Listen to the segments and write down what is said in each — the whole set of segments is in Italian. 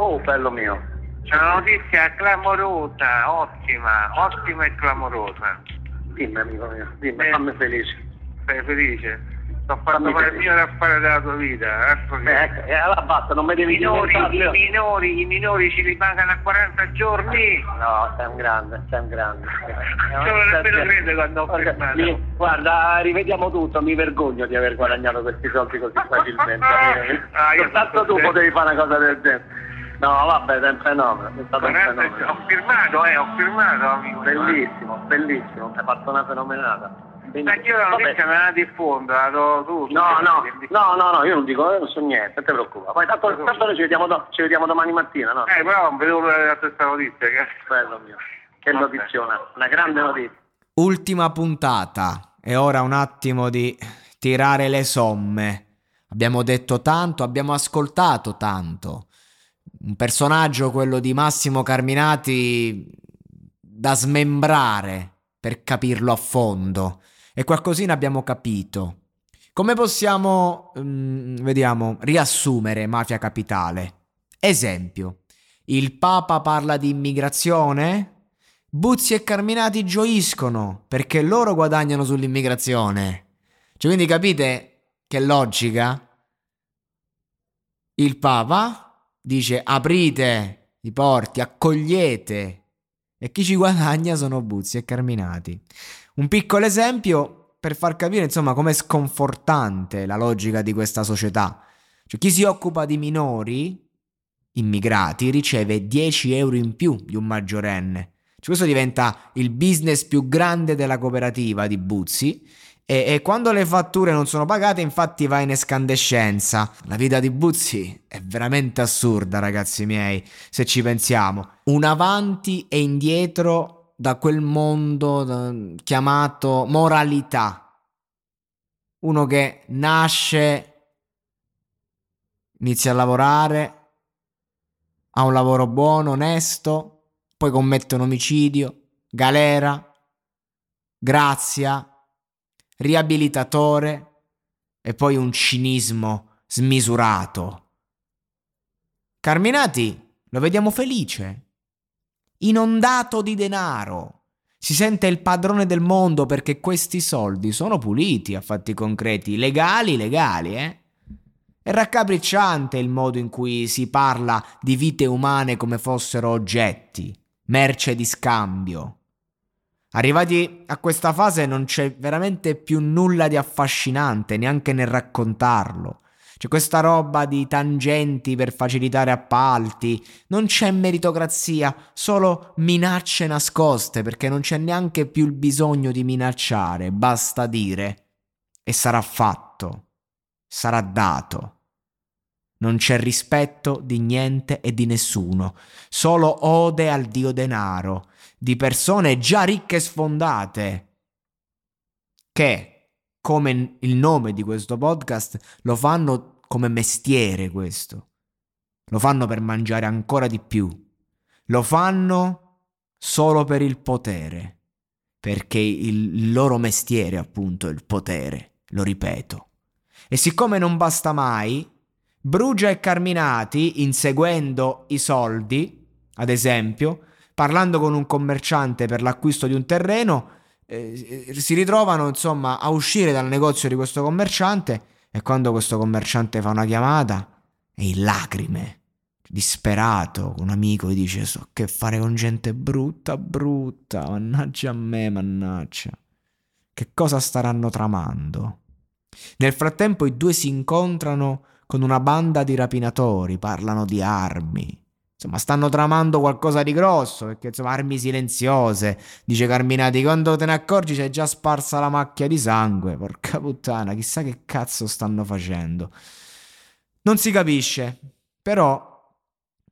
Oh, bello mio. C'è una notizia clamorosa, ottima, ottima e clamorosa. Dimmi, amico mio, dimmi, Eh. fammi felice. Sei felice? Sto facendo fare il mio affare della tua vita. Ecco che... Eh, ecco, e allora basta, non mi devi minori, i minori, i minori ci rimangono a 40 giorni. No, sei un grande, sei un grande. Non nemmeno crede quando ho firmato. mi- Guarda, rivediamo tutto, mi vergogno di aver guadagnato questi soldi così facilmente. Ah, Soltanto tu potevi fare una cosa del genere. No, vabbè, un fenomeno, è stato un 40 fenomeno. ho firmato, eh, ho firmato, amico. Bellissimo, bellissimo, hai fatto una fenomenata. Quindi- Ma io la notizia me la diffondo, la do tu. No, no, no, no, no, io non dico, io non so niente, non ti preoccupare. Poi tanto, tanto noi ci vediamo, do- ci vediamo domani mattina, no? Eh, però non vedevo la stessa notizia. Che... Bello mio. Che Vabbè. notiziona, una grande notizia. Ultima puntata. È ora un attimo di tirare le somme. Abbiamo detto tanto, abbiamo ascoltato tanto. Un personaggio, quello di Massimo Carminati, da smembrare per capirlo a fondo. E qualcosina abbiamo capito. Come possiamo, mm, vediamo, riassumere Mafia Capitale? Esempio, il Papa parla di immigrazione? Buzzi e Carminati gioiscono perché loro guadagnano sull'immigrazione. Cioè, quindi capite che logica? Il Papa dice aprite i porti, accogliete. E chi ci guadagna sono Buzzi e Carminati. Un piccolo esempio per far capire, insomma, com'è sconfortante la logica di questa società. Cioè, chi si occupa di minori immigrati riceve 10 euro in più di un maggiorenne. Cioè, questo diventa il business più grande della cooperativa di Buzzi. E, e quando le fatture non sono pagate, infatti, va in escandescenza. La vita di Buzzi è veramente assurda, ragazzi miei, se ci pensiamo. Un avanti e indietro da quel mondo chiamato moralità. Uno che nasce, inizia a lavorare, ha un lavoro buono, onesto, poi commette un omicidio, galera, grazia, riabilitatore e poi un cinismo smisurato. Carminati lo vediamo felice, inondato di denaro. Si sente il padrone del mondo perché questi soldi sono puliti a fatti concreti, legali, legali, eh? È raccapricciante il modo in cui si parla di vite umane come fossero oggetti, merce di scambio. Arrivati a questa fase non c'è veramente più nulla di affascinante, neanche nel raccontarlo. C'è questa roba di tangenti per facilitare appalti, non c'è meritocrazia, solo minacce nascoste perché non c'è neanche più il bisogno di minacciare, basta dire e sarà fatto, sarà dato. Non c'è rispetto di niente e di nessuno, solo ode al dio denaro, di persone già ricche e sfondate, che, come il nome di questo podcast, lo fanno come mestiere questo. Lo fanno per mangiare ancora di più. Lo fanno solo per il potere, perché il loro mestiere, appunto, è il potere, lo ripeto. E siccome non basta mai, Brugia e Carminati, inseguendo i soldi, ad esempio, parlando con un commerciante per l'acquisto di un terreno, eh, si ritrovano insomma a uscire dal negozio di questo commerciante e quando questo commerciante fa una chiamata, è in lacrime, disperato, un amico gli dice so che fare con gente brutta, brutta, mannaggia a me, mannaggia. Che cosa staranno tramando? Nel frattempo i due si incontrano con una banda di rapinatori, parlano di armi. Insomma, stanno tramando qualcosa di grosso, perché insomma, armi silenziose. Dice Carminati, quando te ne accorgi c'è già sparsa la macchia di sangue. Porca puttana, chissà che cazzo stanno facendo. Non si capisce, però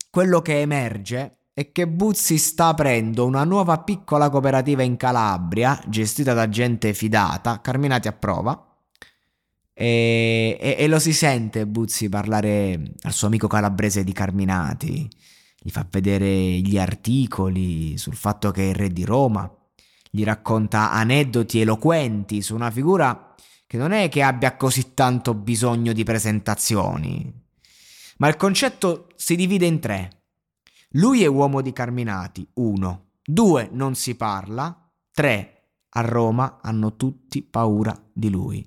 quello che emerge è che Buzzi sta aprendo una nuova piccola cooperativa in Calabria, gestita da gente fidata, Carminati approva, e, e, e, lo si sente Buzzi parlare al suo amico calabrese di Carminati gli fa vedere gli articoli sul fatto che è il re di Roma, gli racconta aneddoti eloquenti su una figura che non è che abbia così tanto bisogno di presentazioni, ma il concetto si divide in tre. Lui è uomo di Carminati, uno. Due, non si parla. Tre, a Roma hanno tutti paura di lui.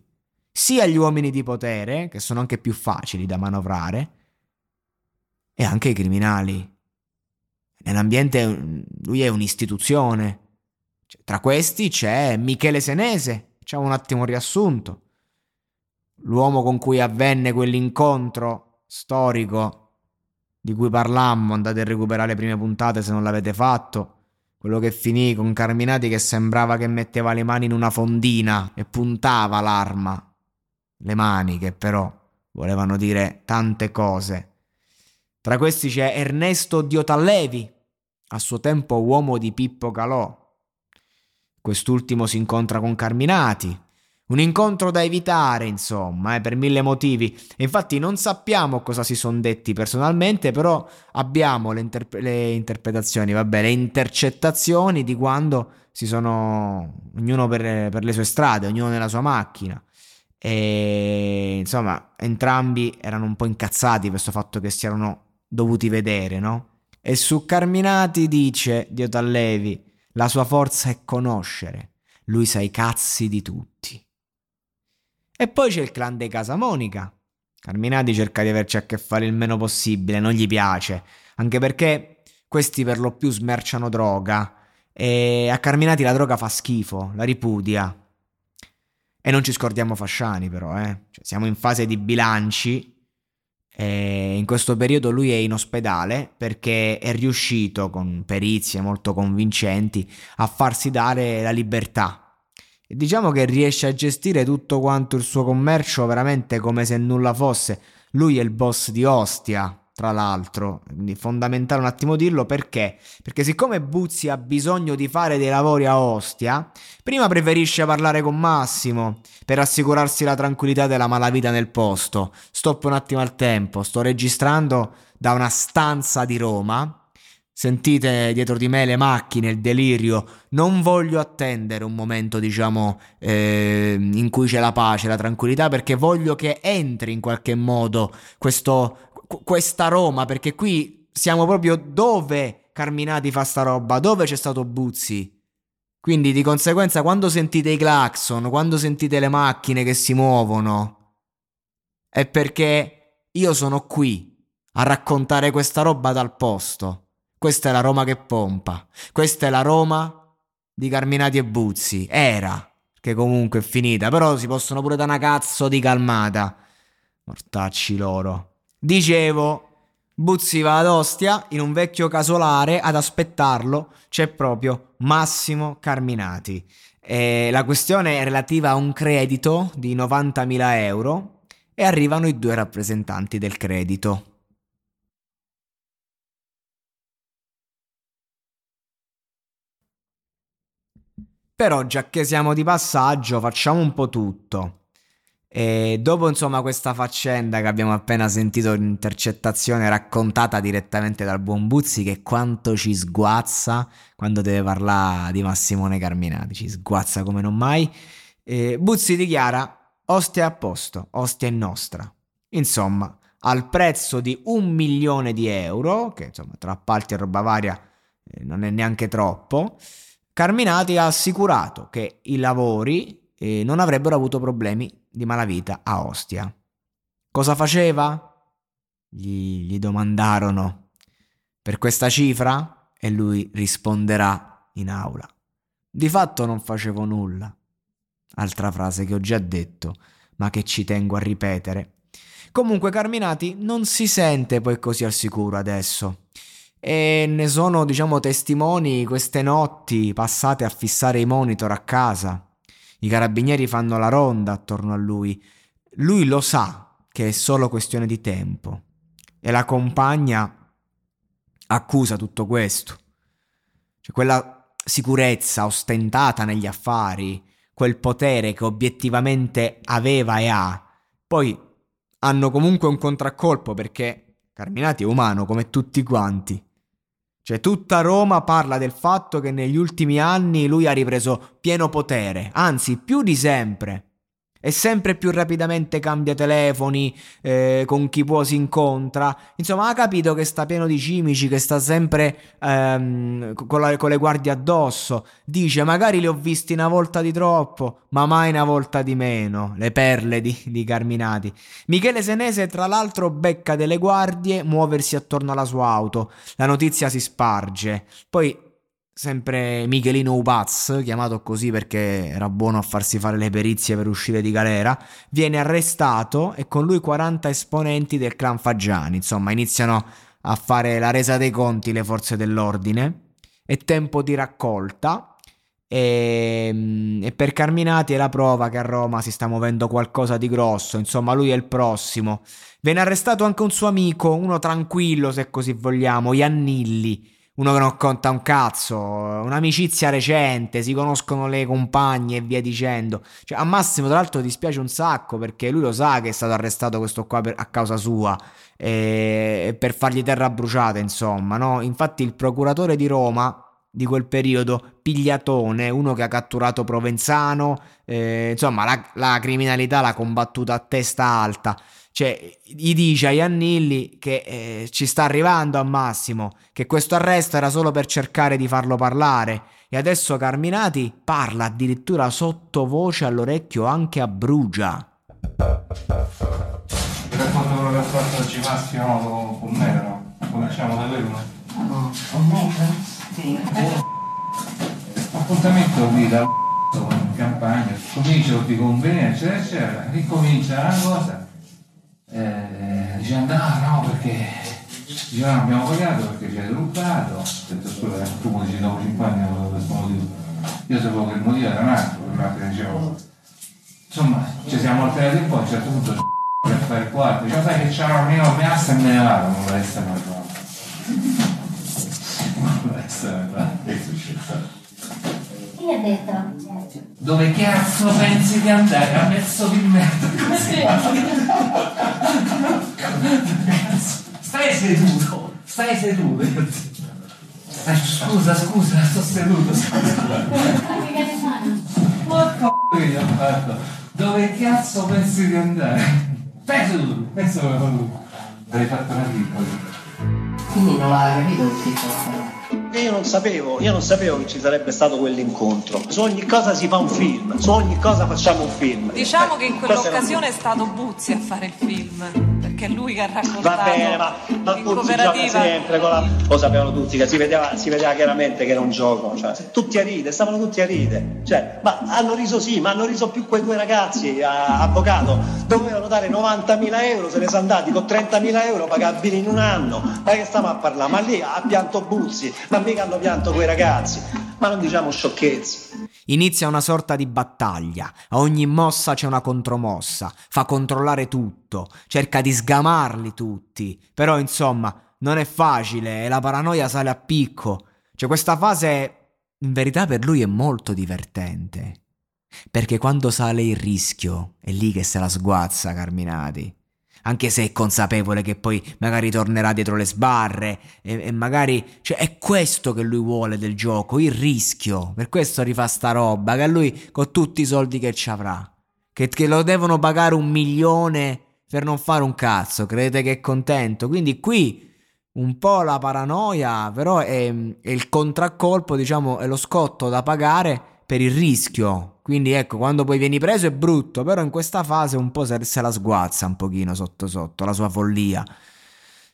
Sia gli uomini di potere, che sono anche più facili da manovrare, e anche i criminali nell'ambiente lui è un'istituzione. Cioè, tra questi c'è Michele Senese, facciamo un attimo un riassunto. L'uomo con cui avvenne quell'incontro storico di cui parlammo, andate a recuperare le prime puntate se non l'avete fatto. Quello che finì con Carminati che sembrava che metteva le mani in una fondina e puntava l'arma. Le mani che però volevano dire tante cose. Tra questi c'è Ernesto Diotallevi, a suo tempo uomo di Pippo Calò. Quest'ultimo si incontra con Carminati. Un incontro da evitare, insomma, eh, per mille motivi. E infatti non sappiamo cosa si sono detti personalmente, però abbiamo le, interp- le interpretazioni, vabbè, le intercettazioni di quando si sono ognuno per, per le sue strade, ognuno nella sua macchina. E insomma, entrambi erano un po' incazzati per questo fatto che si erano dovuti vedere, no? E su Carminati dice Diotallevi, la sua forza è conoscere, lui sa i cazzi di tutti. E poi c'è il clan dei Casamonica. Carminati cerca di averci a che fare il meno possibile, non gli piace, anche perché questi per lo più smerciano droga e a Carminati la droga fa schifo, la ripudia. E non ci scordiamo Fasciani però, eh. Cioè, siamo in fase di bilanci e in questo periodo lui è in ospedale perché è riuscito con perizie molto convincenti a farsi dare la libertà. E diciamo che riesce a gestire tutto quanto il suo commercio veramente come se nulla fosse. Lui è il boss di Ostia, tra l'altro, quindi fondamentale un attimo dirlo perché? Perché siccome Buzzi ha bisogno di fare dei lavori a Ostia, prima preferisce parlare con Massimo per assicurarsi la tranquillità della malavita nel posto. Stop un attimo al tempo, sto registrando da una stanza di Roma. Sentite dietro di me le macchine, il delirio. Non voglio attendere un momento, diciamo, eh, in cui c'è la pace, la tranquillità, perché voglio che entri in qualche modo questo, questa Roma, perché qui siamo proprio dove Carminati fa sta roba, dove c'è stato Buzzi. Quindi di conseguenza quando sentite i clacson, quando sentite le macchine che si muovono, è perché io sono qui a raccontare questa roba dal posto. Questa è la Roma che pompa. Questa è la Roma di Carminati e Buzzi. Era, che comunque è finita, però si possono pure da una cazzo di calmata. Mortacci loro. Dicevo, Buzzi va ad Ostia in un vecchio casolare ad aspettarlo c'è proprio Massimo Carminati. E la questione è relativa a un credito di 90.000 euro e arrivano i due rappresentanti del credito. Però già che siamo di passaggio facciamo un po' tutto. E dopo insomma questa faccenda che abbiamo appena sentito l'intercettazione raccontata direttamente dal buon Buzzi che quanto ci sguazza quando deve parlare di Massimone Carminati, ci sguazza come non mai. E Buzzi dichiara Ostia a posto, Ostia è nostra. Insomma, al prezzo di un milione di euro, che insomma tra appalti e roba varia eh, non è neanche troppo, Carminati ha assicurato che i lavori eh, non avrebbero avuto problemi di malavita a Ostia. Cosa faceva? Gli, gli domandarono per questa cifra e lui risponderà in aula. Di fatto non facevo nulla. Altra frase che ho già detto, ma che ci tengo a ripetere. Comunque Carminati non si sente poi così al sicuro adesso. E ne sono, diciamo, testimoni queste notti passate a fissare i monitor a casa. I carabinieri fanno la ronda attorno a lui. Lui lo sa che è solo questione di tempo. E la compagna accusa tutto questo. Cioè quella sicurezza ostentata negli affari, quel potere che obiettivamente aveva e ha, poi hanno comunque un contraccolpo perché Carminati è umano come tutti quanti. Cioè tutta Roma parla del fatto che negli ultimi anni lui ha ripreso pieno potere, anzi più di sempre e sempre più rapidamente cambia telefoni, eh, con chi può si incontra. Insomma, ha capito che sta pieno di cimici, che sta sempre ehm, con, la, con, le guardie addosso. Dice, magari li ho visti una volta di troppo, ma mai una volta di meno. Le perle di, di Carminati. Michele Senese, tra l'altro, becca delle guardie muoversi attorno alla sua auto. La notizia si sparge. Poi sempre Michelino Upaz, chiamato così perché era buono a farsi fare le perizie per uscire di galera, viene arrestato e con lui 40 esponenti del clan Faggiani. Insomma, iniziano a fare la resa dei conti le forze dell'ordine. È tempo di raccolta. E, mm, e, per Carminati è la prova che a Roma si sta muovendo qualcosa di grosso, insomma lui è il prossimo. Viene arrestato anche un suo amico, uno tranquillo se così vogliamo, Iannilli, uno che non conta un cazzo, un'amicizia recente, si conoscono le compagne e via dicendo. Cioè, a Massimo, tra l'altro, dispiace un sacco perché lui lo sa che è stato arrestato questo qua per, a causa sua e, per fargli terra bruciata, insomma, no? Infatti, il procuratore di Roma di quel periodo, Pigliatone, uno che ha catturato Provenzano, eh, insomma, la, la criminalità l'ha combattuta a testa alta. Cioè, gli dice a Iannilli che eh, ci sta arrivando a Massimo, che questo arresto era solo per cercare di farlo parlare. E adesso Carminati parla addirittura sottovoce all'orecchio anche a Brugia. Mi racconto quello che ha fatto oggi Massimo no, con me, no? Cominciamo da quello? No, con me? Sì. Appuntamento qui da in campagna, comincio di convegni, eccetera, eccetera, ricomincia la cosa eh, dicendo ah no perché diceva no, abbiamo pagato perché ci hai rubato. Ho detto scusa tu mi dici dopo 5 anni avevo questo motivo. Io sapevo che il motivo era un altro per dicevo. Insomma ci siamo alterati un po' a un certo punto per fare il quarto diceva sai che c'era una enorme assa e me ne vado non vuole essere mai fatto successo chi ha detto? Dove cazzo pensi di andare? A mezzo di merda Stai seduto, stai seduto. Eh, scusa, scusa, sto seduto. Che gli ho fatto. Dove cazzo pensi di andare? Stai seduto, penso che Hai fatto una piccola. Quindi non l'ha capito il tipo. Io non sapevo, io non sapevo che ci sarebbe stato quell'incontro. Su ogni cosa si fa un film, su ogni cosa facciamo un film. Diciamo che in quell'occasione è stato Buzzi a fare il film, perché è lui che ha raccontato. Va bene, ma, ma Buzzi gioca sempre con la. Lo sapevano tutti, che si vedeva, si vedeva chiaramente che era un gioco. Cioè, tutti a ride, stavano tutti a ride. Cioè, ma hanno riso sì, ma hanno riso più quei due ragazzi, a, avvocato. Dovevano dare 90.000 euro, se ne sono andati con 30.000 euro pagabili in un anno. Ma che stiamo a parlare? Ma lì ha pianto Buzzi, ma mica hanno pianto quei ragazzi, ma non diciamo sciocchezze. Inizia una sorta di battaglia, a ogni mossa c'è una contromossa, fa controllare tutto, cerca di sgamarli tutti, però insomma non è facile e la paranoia sale a picco. Cioè questa fase in verità per lui è molto divertente, perché quando sale il rischio è lì che se la sguazza Carminati anche se è consapevole che poi magari tornerà dietro le sbarre e, e, magari cioè è questo che lui vuole del gioco, il rischio. Per questo rifà sta roba che lui con tutti i soldi che ci avrà, che, che lo devono pagare un milione per non fare un cazzo, credete che è contento? Quindi qui un po' la paranoia, però è, è il contraccolpo, diciamo, è lo scotto da pagare per il rischio quindi ecco, quando poi vieni preso è brutto, però in questa fase un po' se, la sguazza un pochino sotto sotto, la sua follia.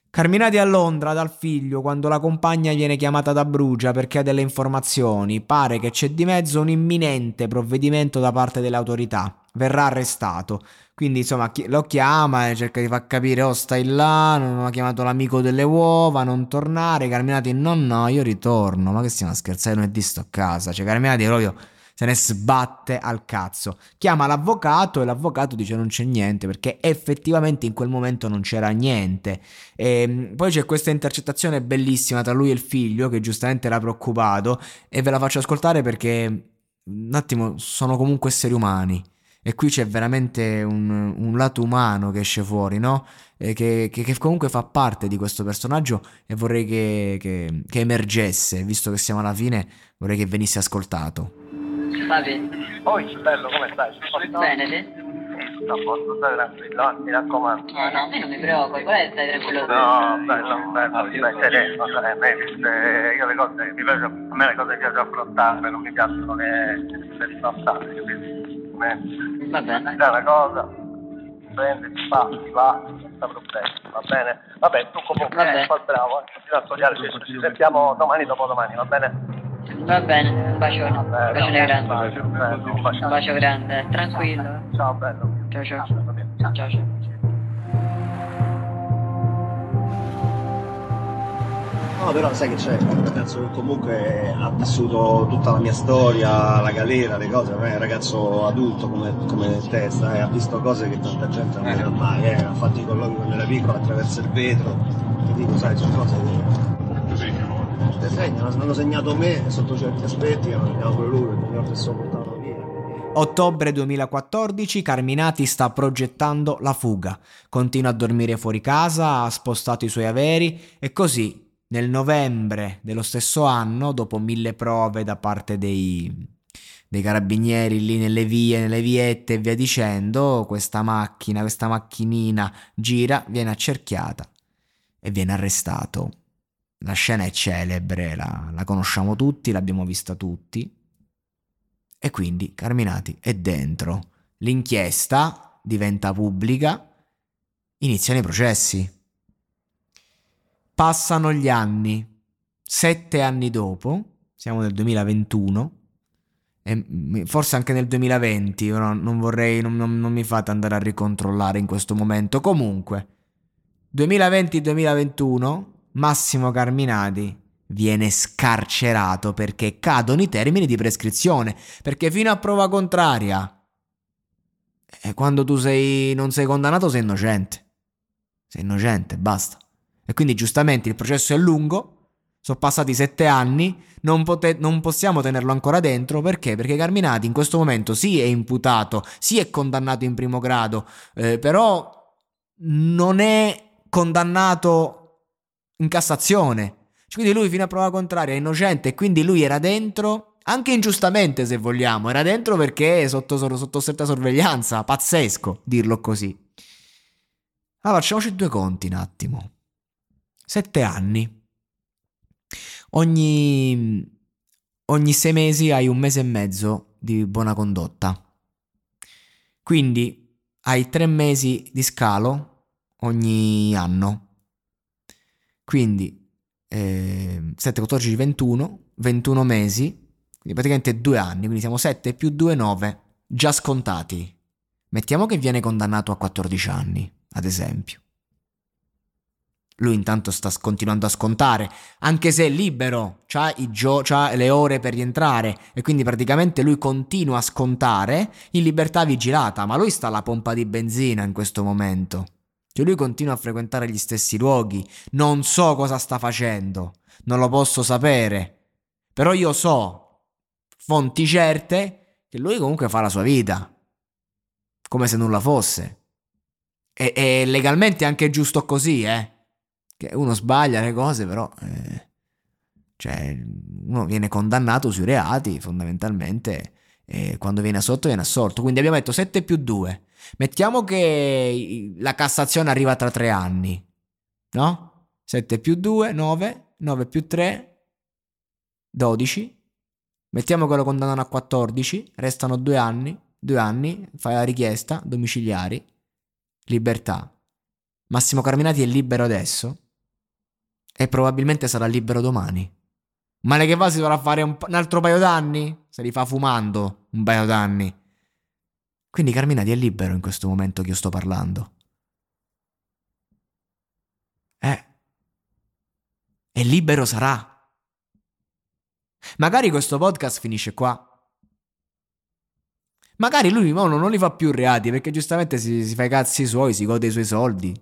Carminati a Londra dal figlio quando la compagna viene chiamata da Brugia perché ha delle informazioni. Pare che c'è di mezzo un imminente provvedimento da parte delle autorità. Verrà arrestato. Quindi insomma lo chiama e cerca di far capire, oh stai là, non ho chiamato l'amico delle uova, non tornare. Carminati, no no, io ritorno. Ma che stiamo a scherzare, lunedì sto a casa. Cioè Carminati proprio se ne sbatte al cazzo. Chiama l'avvocato e l'avvocato dice non c'è niente perché effettivamente in quel momento non c'era niente. E ehm, poi c'è questa intercettazione bellissima tra lui e il figlio che giustamente era preoccupato e ve la faccio ascoltare perché un attimo sono comunque esseri umani. E qui c'è veramente un, un lato umano che esce fuori, no? Che, che, che, comunque fa parte di questo personaggio e vorrei che, che emergesse, visto che siamo alla fine, vorrei che venisse ascoltato. Fabio. Poi, bello, come stai? Bene, te? Sto a posto, stai tranquillo, mi raccomando. No, no, a me non mi preoccupi, qual è stai tranquillo? No, bello, bello, stai sereno, a me, io le cose, mi piace, a me le cose piace affrontarle, non mi piacciono le, le strozzate, capito? Va bene. Dai una cosa, prendi, ti fa, ti va, senza problemi, va bene? Vabbè, tu comunque, fai bravo, eh, continua a studiare, ci sentiamo domani dopo domani, va bene? Va bene, un bacione. Un bacione grande. Un bacio. Un bacio grande, tranquillo. Ciao bello. Ciao ciao. Ciao ciao. No, però sai che c'è, un ragazzo che comunque ha vissuto tutta la mia storia, la galera, le cose, è un ragazzo adulto come, come te, sai, ha visto cose che tanta gente non vede mai, eh, ha fatto i colloqui quando era piccolo attraverso il vetro, ti dico, sai, sono cose che te segnano, hanno segnato me sotto certi aspetti, hanno segnato pure lui, perché mi ha stesso portato via. Ottobre 2014 Carminati sta progettando la fuga, continua a dormire fuori casa, ha spostato i suoi averi e così nel novembre dello stesso anno, dopo mille prove da parte dei, dei carabinieri lì nelle vie, nelle viette e via dicendo, questa macchina, questa macchinina gira, viene accerchiata e viene arrestato. La scena è celebre, la, la conosciamo tutti, l'abbiamo vista tutti. E quindi Carminati è dentro. L'inchiesta diventa pubblica, iniziano i processi. Passano gli anni. Sette anni dopo, siamo nel 2021, e forse anche nel 2020, non, non vorrei, non, non, non mi fate andare a ricontrollare in questo momento. Comunque, 2020-2021 Massimo Carminati viene scarcerato perché cadono i termini di prescrizione, perché fino a prova contraria, e quando tu sei, non sei condannato sei innocente, sei innocente, basta. E quindi giustamente il processo è lungo, sono passati sette anni, non, pote- non, possiamo tenerlo ancora dentro perché? Perché Carminati in questo momento sì è imputato, sì è condannato in primo grado, eh, però non è condannato in Cassazione. Quindi lui fino a prova contraria è innocente e quindi lui era dentro, anche ingiustamente se vogliamo, era dentro perché è sotto, sotto stretta sorveglianza, pazzesco dirlo così. Allora facciamoci due conti un attimo. Sette anni. Ogni, ogni sei mesi hai un mese e mezzo di buona condotta. Quindi hai tre mesi di scalo ogni anno. Quindi eh, 7, 14, 21, 21 mesi, quindi praticamente due anni, quindi siamo 7 più 2, 9, già scontati. Mettiamo che viene condannato a 14 anni, ad esempio. Lui intanto sta continuando a scontare, anche se è libero, c'ha, gio- le ore per rientrare e quindi praticamente lui continua a scontare in libertà vigilata, ma lui sta alla pompa di benzina in questo momento. Cioè lui continua a frequentare gli stessi luoghi, non so cosa sta facendo, non lo posso sapere, però io so, fonti certe, che lui comunque fa la sua vita, come se nulla fosse. E, e legalmente è anche giusto così, eh? Che uno sbaglia le cose, però... Eh, cioè, uno viene condannato sui reati, fondamentalmente, e quando viene assolto viene assolto. Quindi abbiamo detto 7 più 2. Mettiamo che la Cassazione arriva tra tre anni, no? 7 più 2, 9, 9 più 3, 12. Mettiamo che lo condannano a 14, restano due anni, due anni, fai la richiesta, domiciliari, libertà. Massimo Carminati è libero adesso? E probabilmente sarà libero domani. Male che va si dovrà fare un, un altro paio d'anni? Se li fa fumando un paio d'anni. Quindi Carminati è libero in questo momento che io sto parlando. Eh. E libero sarà. Magari questo podcast finisce qua. Magari lui no, non li fa più reati perché giustamente si, si fa i cazzi suoi, si gode i suoi soldi,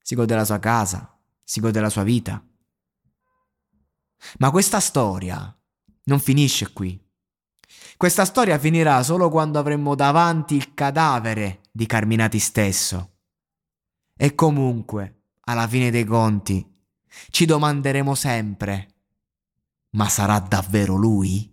si gode la sua casa, si gode la sua vita. Ma questa storia non finisce qui. Questa storia finirà solo quando avremo davanti il cadavere di Carminati stesso. E comunque, alla fine dei conti, ci domanderemo sempre, ma sarà davvero lui?